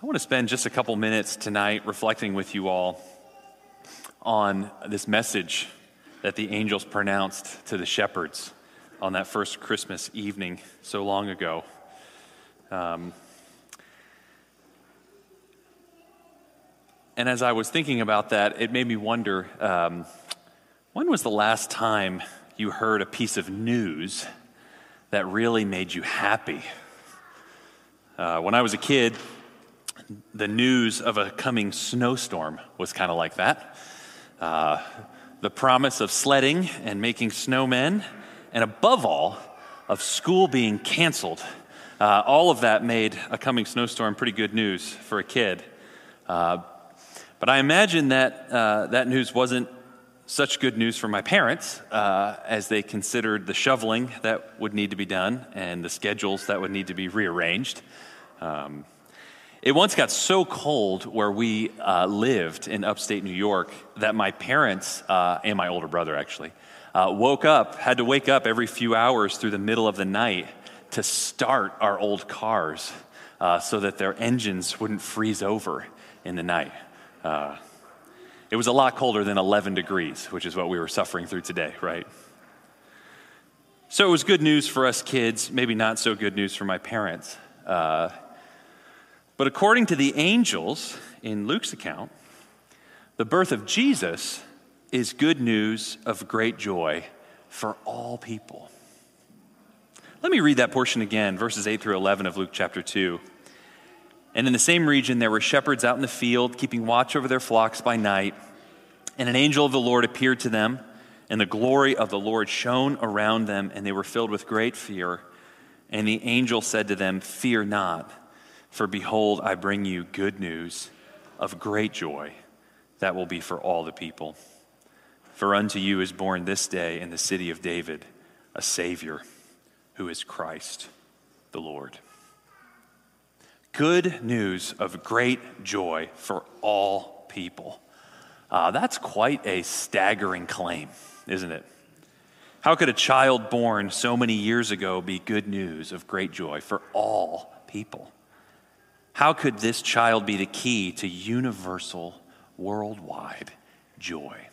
I want to spend just a couple minutes tonight reflecting with you all on this message that the angels pronounced to the shepherds on that first Christmas evening so long ago. Um, and as I was thinking about that, it made me wonder um, when was the last time you heard a piece of news that really made you happy? Uh, when I was a kid, the news of a coming snowstorm was kind of like that. Uh, the promise of sledding and making snowmen, and above all, of school being canceled. Uh, all of that made a coming snowstorm pretty good news for a kid. Uh, but I imagine that uh, that news wasn't such good news for my parents uh, as they considered the shoveling that would need to be done and the schedules that would need to be rearranged. Um, it once got so cold where we uh, lived in upstate New York that my parents uh, and my older brother actually uh, woke up, had to wake up every few hours through the middle of the night to start our old cars uh, so that their engines wouldn't freeze over in the night. Uh, it was a lot colder than 11 degrees, which is what we were suffering through today, right? So it was good news for us kids, maybe not so good news for my parents. But according to the angels in Luke's account, the birth of Jesus is good news of great joy for all people. Let me read that portion again, verses 8 through 11 of Luke chapter 2. And in the same region, there were shepherds out in the field, keeping watch over their flocks by night. And an angel of the Lord appeared to them, and the glory of the Lord shone around them, and they were filled with great fear. And the angel said to them, Fear not. For behold, I bring you good news of great joy that will be for all the people. For unto you is born this day in the city of David a Savior who is Christ the Lord. Good news of great joy for all people. Uh, that's quite a staggering claim, isn't it? How could a child born so many years ago be good news of great joy for all people? How could this child be the key to universal, worldwide joy?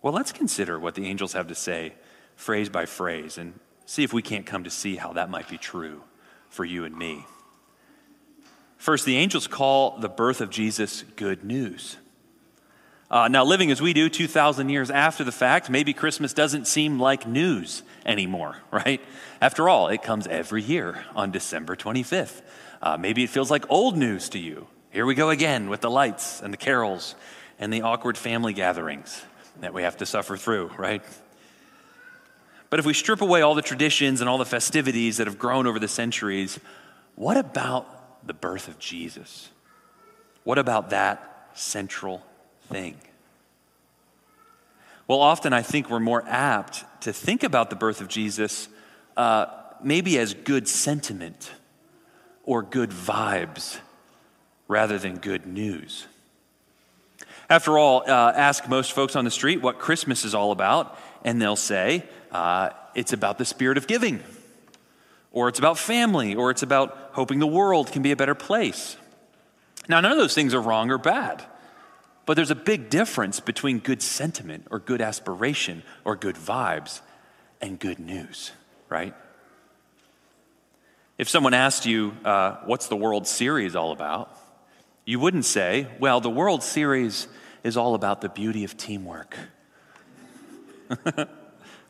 Well, let's consider what the angels have to say, phrase by phrase, and see if we can't come to see how that might be true for you and me. First, the angels call the birth of Jesus good news. Uh, now, living as we do 2,000 years after the fact, maybe Christmas doesn't seem like news anymore, right? After all, it comes every year on December 25th. Uh, maybe it feels like old news to you. Here we go again with the lights and the carols and the awkward family gatherings that we have to suffer through, right? But if we strip away all the traditions and all the festivities that have grown over the centuries, what about the birth of Jesus? What about that central thing? Well, often I think we're more apt to think about the birth of Jesus uh, maybe as good sentiment or good vibes rather than good news. After all, uh, ask most folks on the street what Christmas is all about, and they'll say uh, it's about the spirit of giving, or it's about family, or it's about hoping the world can be a better place. Now, none of those things are wrong or bad, but there's a big difference between good sentiment or good aspiration or good vibes and good news, right? If someone asked you, uh, what's the World Series all about? You wouldn't say, well, the World Series is all about the beauty of teamwork.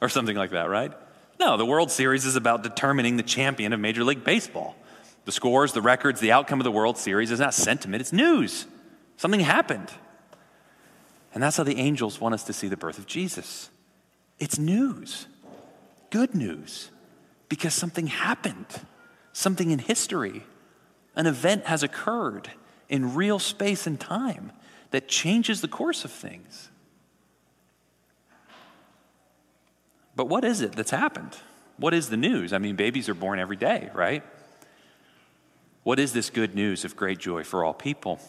or something like that, right? No, the World Series is about determining the champion of Major League Baseball. The scores, the records, the outcome of the World Series is not sentiment, it's news. Something happened. And that's how the angels want us to see the birth of Jesus. It's news, good news, because something happened something in history. An event has occurred in real space and time that changes the course of things. But what is it that's happened? What is the news? I mean, babies are born every day, right? What is this good news of great joy for all people?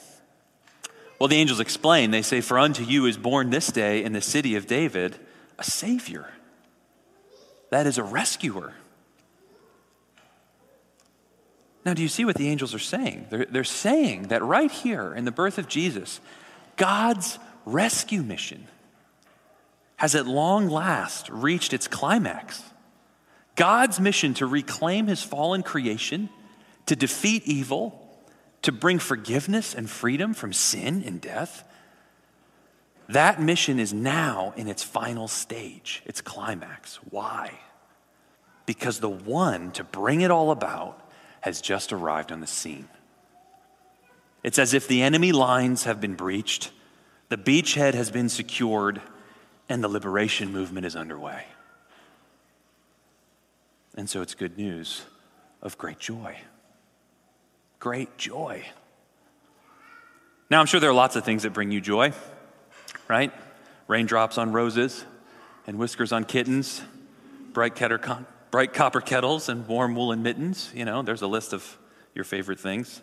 Well, the angels explain. They say, For unto you is born this day in the city of David a Savior. That is a rescuer Now, do you see what the angels are saying? They're, they're saying that right here in the birth of Jesus, God's rescue mission has at long last reached its climax. God's mission to reclaim his fallen creation, to defeat evil, to bring forgiveness and freedom from sin and death, that mission is now in its final stage, its climax. Why? Because the one to bring it all about has just arrived on the scene. It's as if the enemy lines have been breached, the beachhead has been secured, and the liberation movement is underway. And so it's good news of great joy. Great joy. Now, I'm sure there are lots of things that bring you joy, right? Raindrops on roses and whiskers on kittens, bright ketter, bright copper kettles and warm woolen mittens. You know, there's a list of your favorite things.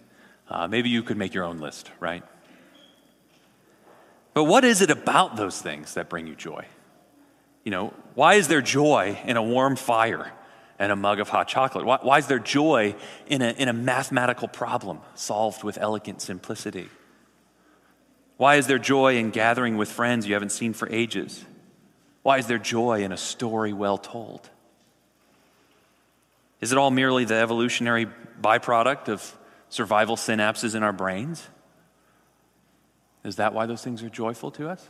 Uh, maybe you could make your own list, right? But what is it about those things that bring you joy? You know, why is there joy in a warm fire and a mug of hot chocolate? Why, why is there joy in a, in a mathematical problem solved with elegant simplicity? Why is there joy in gathering with friends you haven't seen for ages? Why is there joy in a story well told? Is it all merely the evolutionary byproduct of survival synapses in our brains? Is that why those things are joyful to us?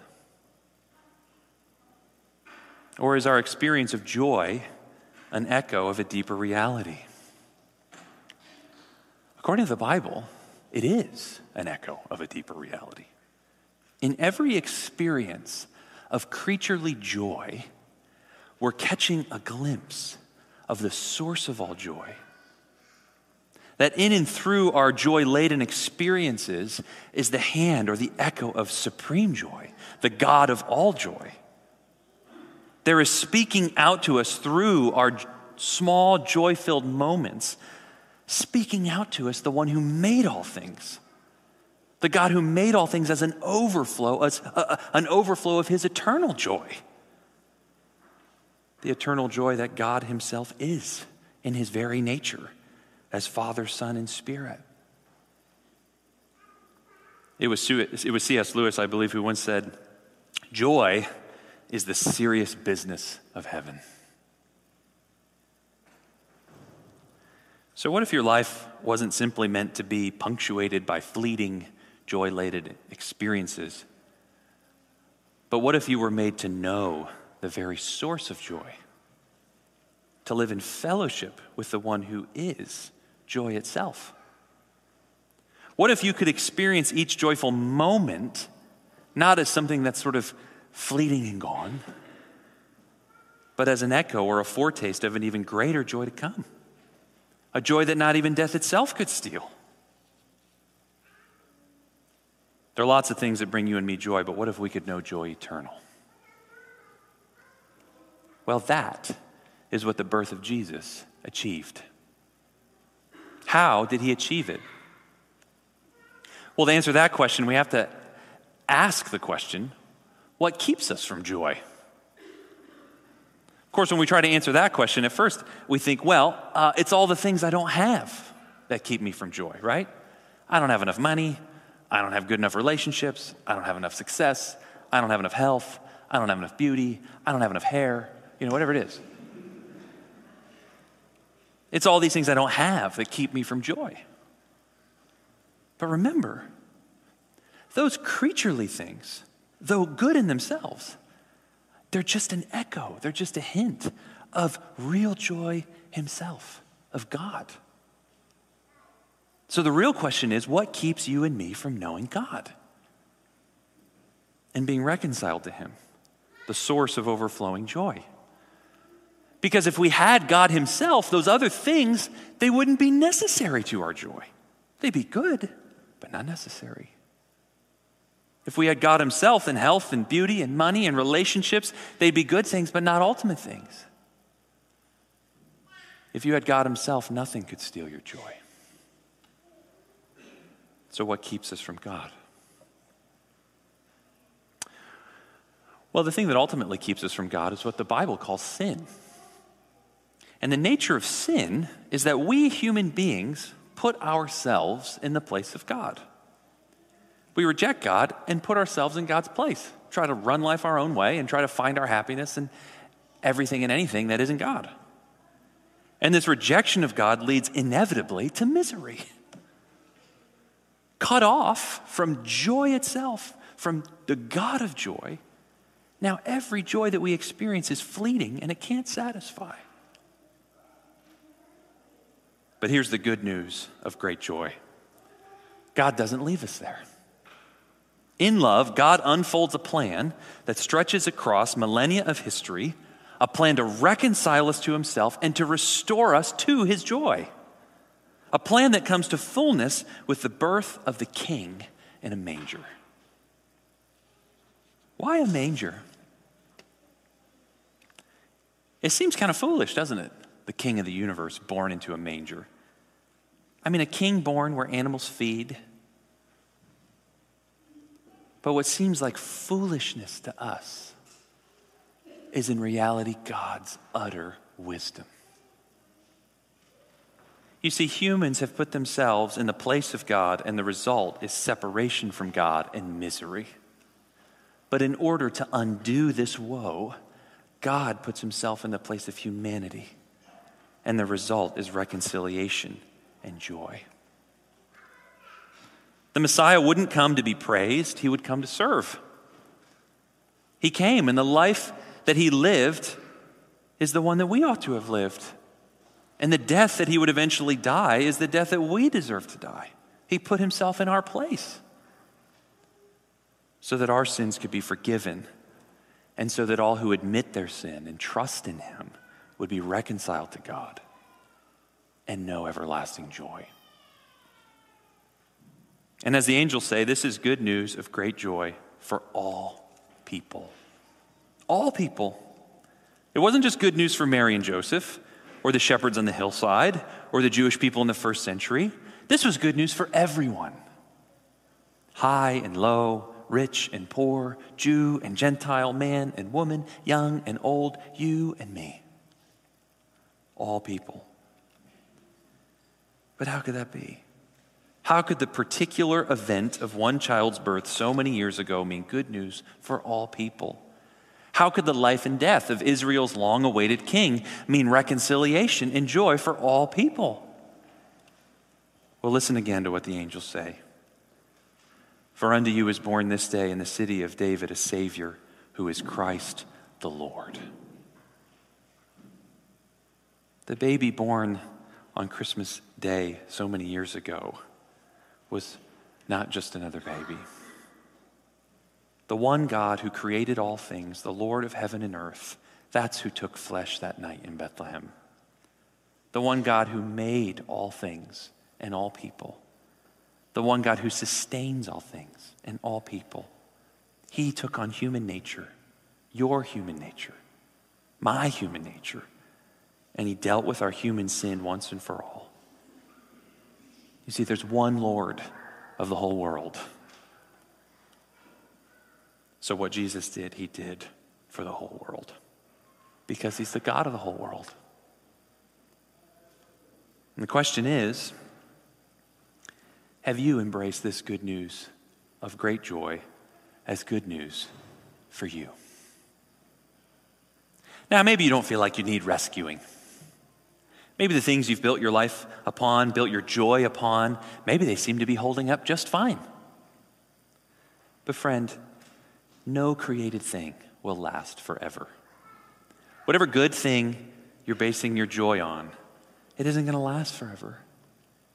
Or is our experience of joy an echo of a deeper reality? According to the Bible, it is an echo of a deeper reality. In every experience of creaturely joy, we're catching a glimpse of the source of all joy. That in and through our joy laden experiences is the hand or the echo of supreme joy, the God of all joy. There is speaking out to us through our small, joy filled moments, speaking out to us the one who made all things. The God who made all things as an overflow, as a, an overflow of his eternal joy the eternal joy that God Himself is in His very nature as Father, Son, and Spirit. It was, it was C.S. Lewis, I believe, who once said, Joy is the serious business of heaven. So, what if your life wasn't simply meant to be punctuated by fleeting, joy laden experiences? But what if you were made to know the very source of joy, to live in fellowship with the one who is joy itself. What if you could experience each joyful moment not as something that's sort of fleeting and gone, but as an echo or a foretaste of an even greater joy to come? A joy that not even death itself could steal. There are lots of things that bring you and me joy, but what if we could know joy eternal? Well, that is what the birth of Jesus achieved. How did he achieve it? Well, to answer that question, we have to ask the question what keeps us from joy? Of course, when we try to answer that question, at first we think, well, uh, it's all the things I don't have that keep me from joy, right? I don't have enough money. I don't have good enough relationships. I don't have enough success. I don't have enough health. I don't have enough beauty. I don't have enough hair you know, whatever it is. It's all these things I don't have that keep me from joy. But remember, those creaturely things, though good in themselves, they're just an echo, they're just a hint of real joy himself, of God. So the real question is what keeps you and me from knowing God and being reconciled to him, the source of overflowing joy? Because if we had God Himself, those other things, they wouldn't be necessary to our joy. They'd be good, but not necessary. If we had God Himself and health and beauty and money and relationships, they'd be good things, but not ultimate things. If you had God Himself, nothing could steal your joy. So, what keeps us from God? Well, the thing that ultimately keeps us from God is what the Bible calls sin. And the nature of sin is that we human beings put ourselves in the place of God. We reject God and put ourselves in God's place, try to run life our own way and try to find our happiness in everything and anything that isn't God. And this rejection of God leads inevitably to misery. Cut off from joy itself, from the God of joy, now every joy that we experience is fleeting and it can't satisfy. But here's the good news of great joy God doesn't leave us there. In love, God unfolds a plan that stretches across millennia of history, a plan to reconcile us to Himself and to restore us to His joy. A plan that comes to fullness with the birth of the King in a manger. Why a manger? It seems kind of foolish, doesn't it? The King of the universe born into a manger. I mean, a king born where animals feed. But what seems like foolishness to us is in reality God's utter wisdom. You see, humans have put themselves in the place of God, and the result is separation from God and misery. But in order to undo this woe, God puts himself in the place of humanity, and the result is reconciliation and joy. The Messiah wouldn't come to be praised, he would come to serve. He came, and the life that he lived is the one that we ought to have lived. And the death that he would eventually die is the death that we deserve to die. He put himself in our place so that our sins could be forgiven and so that all who admit their sin and trust in him would be reconciled to God and know everlasting joy. And as the angels say, this is good news of great joy for all people. All people. It wasn't just good news for Mary and Joseph, or the shepherds on the hillside, or the Jewish people in the first century. This was good news for everyone. High and low, rich and poor, Jew and Gentile, man and woman, young and old, you and me. All people. But how could that be? How could the particular event of one child's birth so many years ago mean good news for all people? How could the life and death of Israel's long awaited king mean reconciliation and joy for all people? Well, listen again to what the angels say. For unto you is born this day in the city of David a Savior who is Christ the Lord. The baby born on Christmas Day so many years ago was not just another baby. The one God who created all things, the Lord of heaven and earth, that's who took flesh that night in Bethlehem. The one God who made all things and all people. The one God who sustains all things and all people. He took on human nature, your human nature, my human nature and he dealt with our human sin once and for all. You see, there's one Lord of the whole world. So, what Jesus did, he did for the whole world because he's the God of the whole world. And the question is have you embraced this good news of great joy as good news for you? Now, maybe you don't feel like you need rescuing. Maybe the things you've built your life upon, built your joy upon, maybe they seem to be holding up just fine. But, friend, no created thing will last forever. Whatever good thing you're basing your joy on, it isn't going to last forever.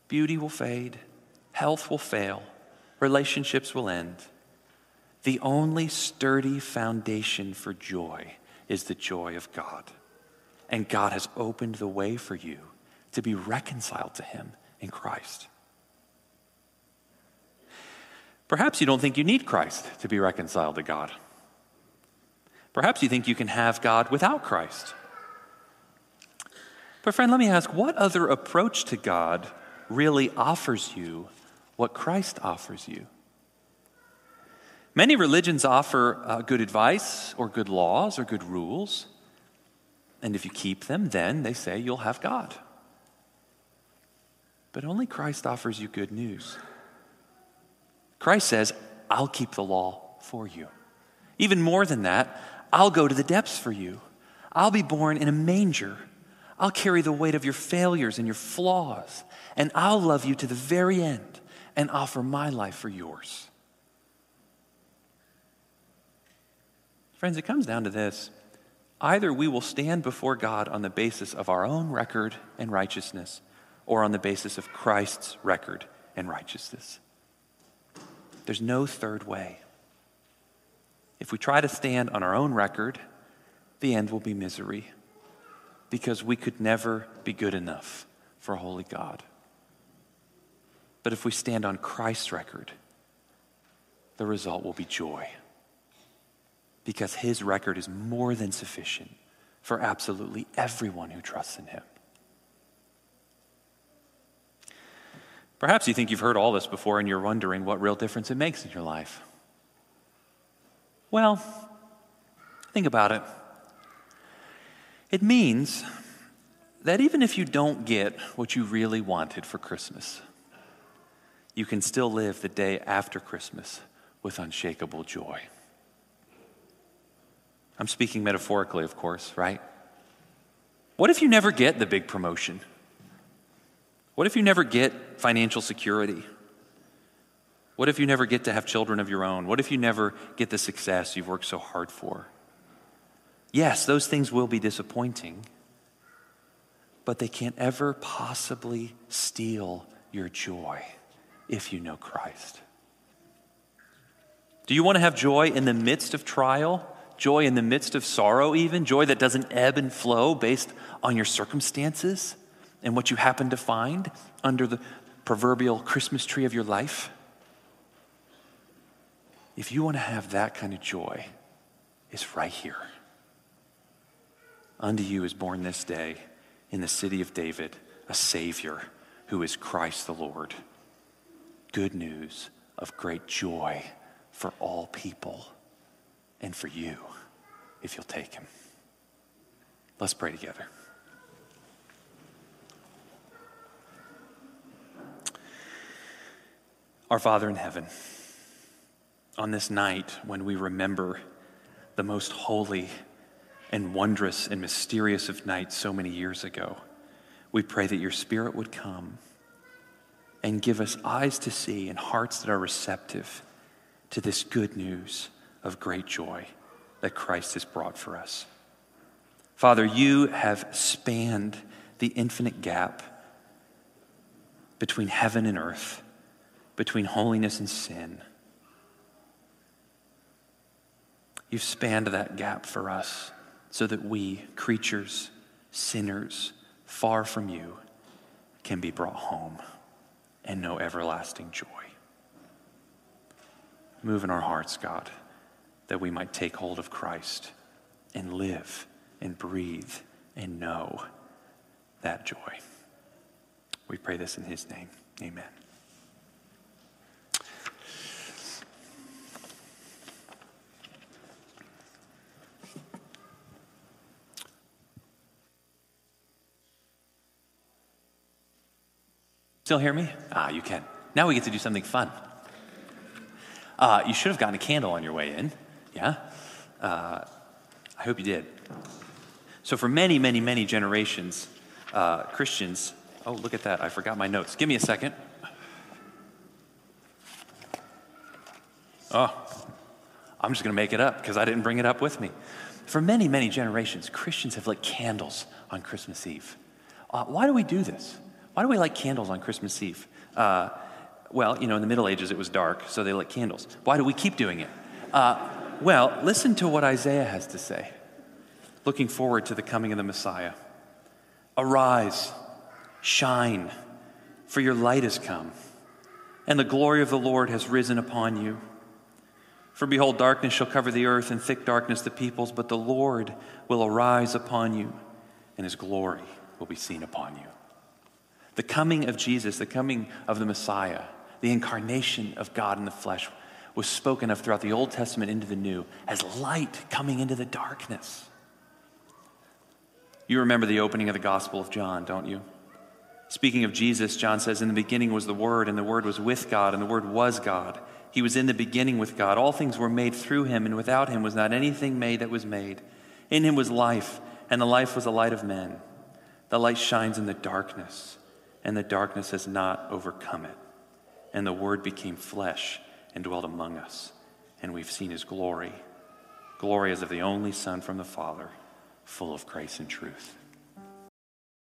Beauty will fade, health will fail, relationships will end. The only sturdy foundation for joy is the joy of God. And God has opened the way for you to be reconciled to Him in Christ. Perhaps you don't think you need Christ to be reconciled to God. Perhaps you think you can have God without Christ. But, friend, let me ask what other approach to God really offers you what Christ offers you? Many religions offer uh, good advice or good laws or good rules. And if you keep them, then they say you'll have God. But only Christ offers you good news. Christ says, I'll keep the law for you. Even more than that, I'll go to the depths for you. I'll be born in a manger. I'll carry the weight of your failures and your flaws, and I'll love you to the very end and offer my life for yours. Friends, it comes down to this. Either we will stand before God on the basis of our own record and righteousness, or on the basis of Christ's record and righteousness. There's no third way. If we try to stand on our own record, the end will be misery because we could never be good enough for a holy God. But if we stand on Christ's record, the result will be joy because his record is more than sufficient for absolutely everyone who trusts in him. Perhaps you think you've heard all this before and you're wondering what real difference it makes in your life. Well, think about it. It means that even if you don't get what you really wanted for Christmas, you can still live the day after Christmas with unshakable joy. I'm speaking metaphorically, of course, right? What if you never get the big promotion? What if you never get financial security? What if you never get to have children of your own? What if you never get the success you've worked so hard for? Yes, those things will be disappointing, but they can't ever possibly steal your joy if you know Christ. Do you want to have joy in the midst of trial? Joy in the midst of sorrow, even? Joy that doesn't ebb and flow based on your circumstances and what you happen to find under the proverbial Christmas tree of your life? If you want to have that kind of joy, it's right here. Unto you is born this day in the city of David a Savior who is Christ the Lord. Good news of great joy for all people and for you if you'll take Him. Let's pray together. Our Father in heaven, on this night when we remember the most holy and wondrous and mysterious of nights so many years ago, we pray that your Spirit would come and give us eyes to see and hearts that are receptive to this good news of great joy that Christ has brought for us. Father, you have spanned the infinite gap between heaven and earth, between holiness and sin. You've spanned that gap for us so that we, creatures, sinners, far from you, can be brought home and know everlasting joy. Move in our hearts, God, that we might take hold of Christ and live and breathe and know that joy. We pray this in his name. Amen. Still hear me? Ah, you can. Now we get to do something fun. Uh, you should have gotten a candle on your way in. Yeah? Uh, I hope you did. So, for many, many, many generations, uh, Christians, oh, look at that. I forgot my notes. Give me a second. Oh, I'm just going to make it up because I didn't bring it up with me. For many, many generations, Christians have lit candles on Christmas Eve. Uh, why do we do this? Why do we light candles on Christmas Eve? Uh, well, you know, in the Middle Ages it was dark, so they lit candles. Why do we keep doing it? Uh, well, listen to what Isaiah has to say, looking forward to the coming of the Messiah. Arise, shine, for your light has come, and the glory of the Lord has risen upon you. For behold, darkness shall cover the earth, and thick darkness the peoples, but the Lord will arise upon you, and his glory will be seen upon you. The coming of Jesus, the coming of the Messiah, the incarnation of God in the flesh, was spoken of throughout the Old Testament into the New as light coming into the darkness. You remember the opening of the Gospel of John, don't you? Speaking of Jesus, John says, In the beginning was the Word, and the Word was with God, and the Word was God. He was in the beginning with God. All things were made through him, and without him was not anything made that was made. In him was life, and the life was the light of men. The light shines in the darkness, and the darkness has not overcome it. And the Word became flesh and dwelt among us, and we've seen his glory. Glory as of the only Son from the Father, full of grace and truth.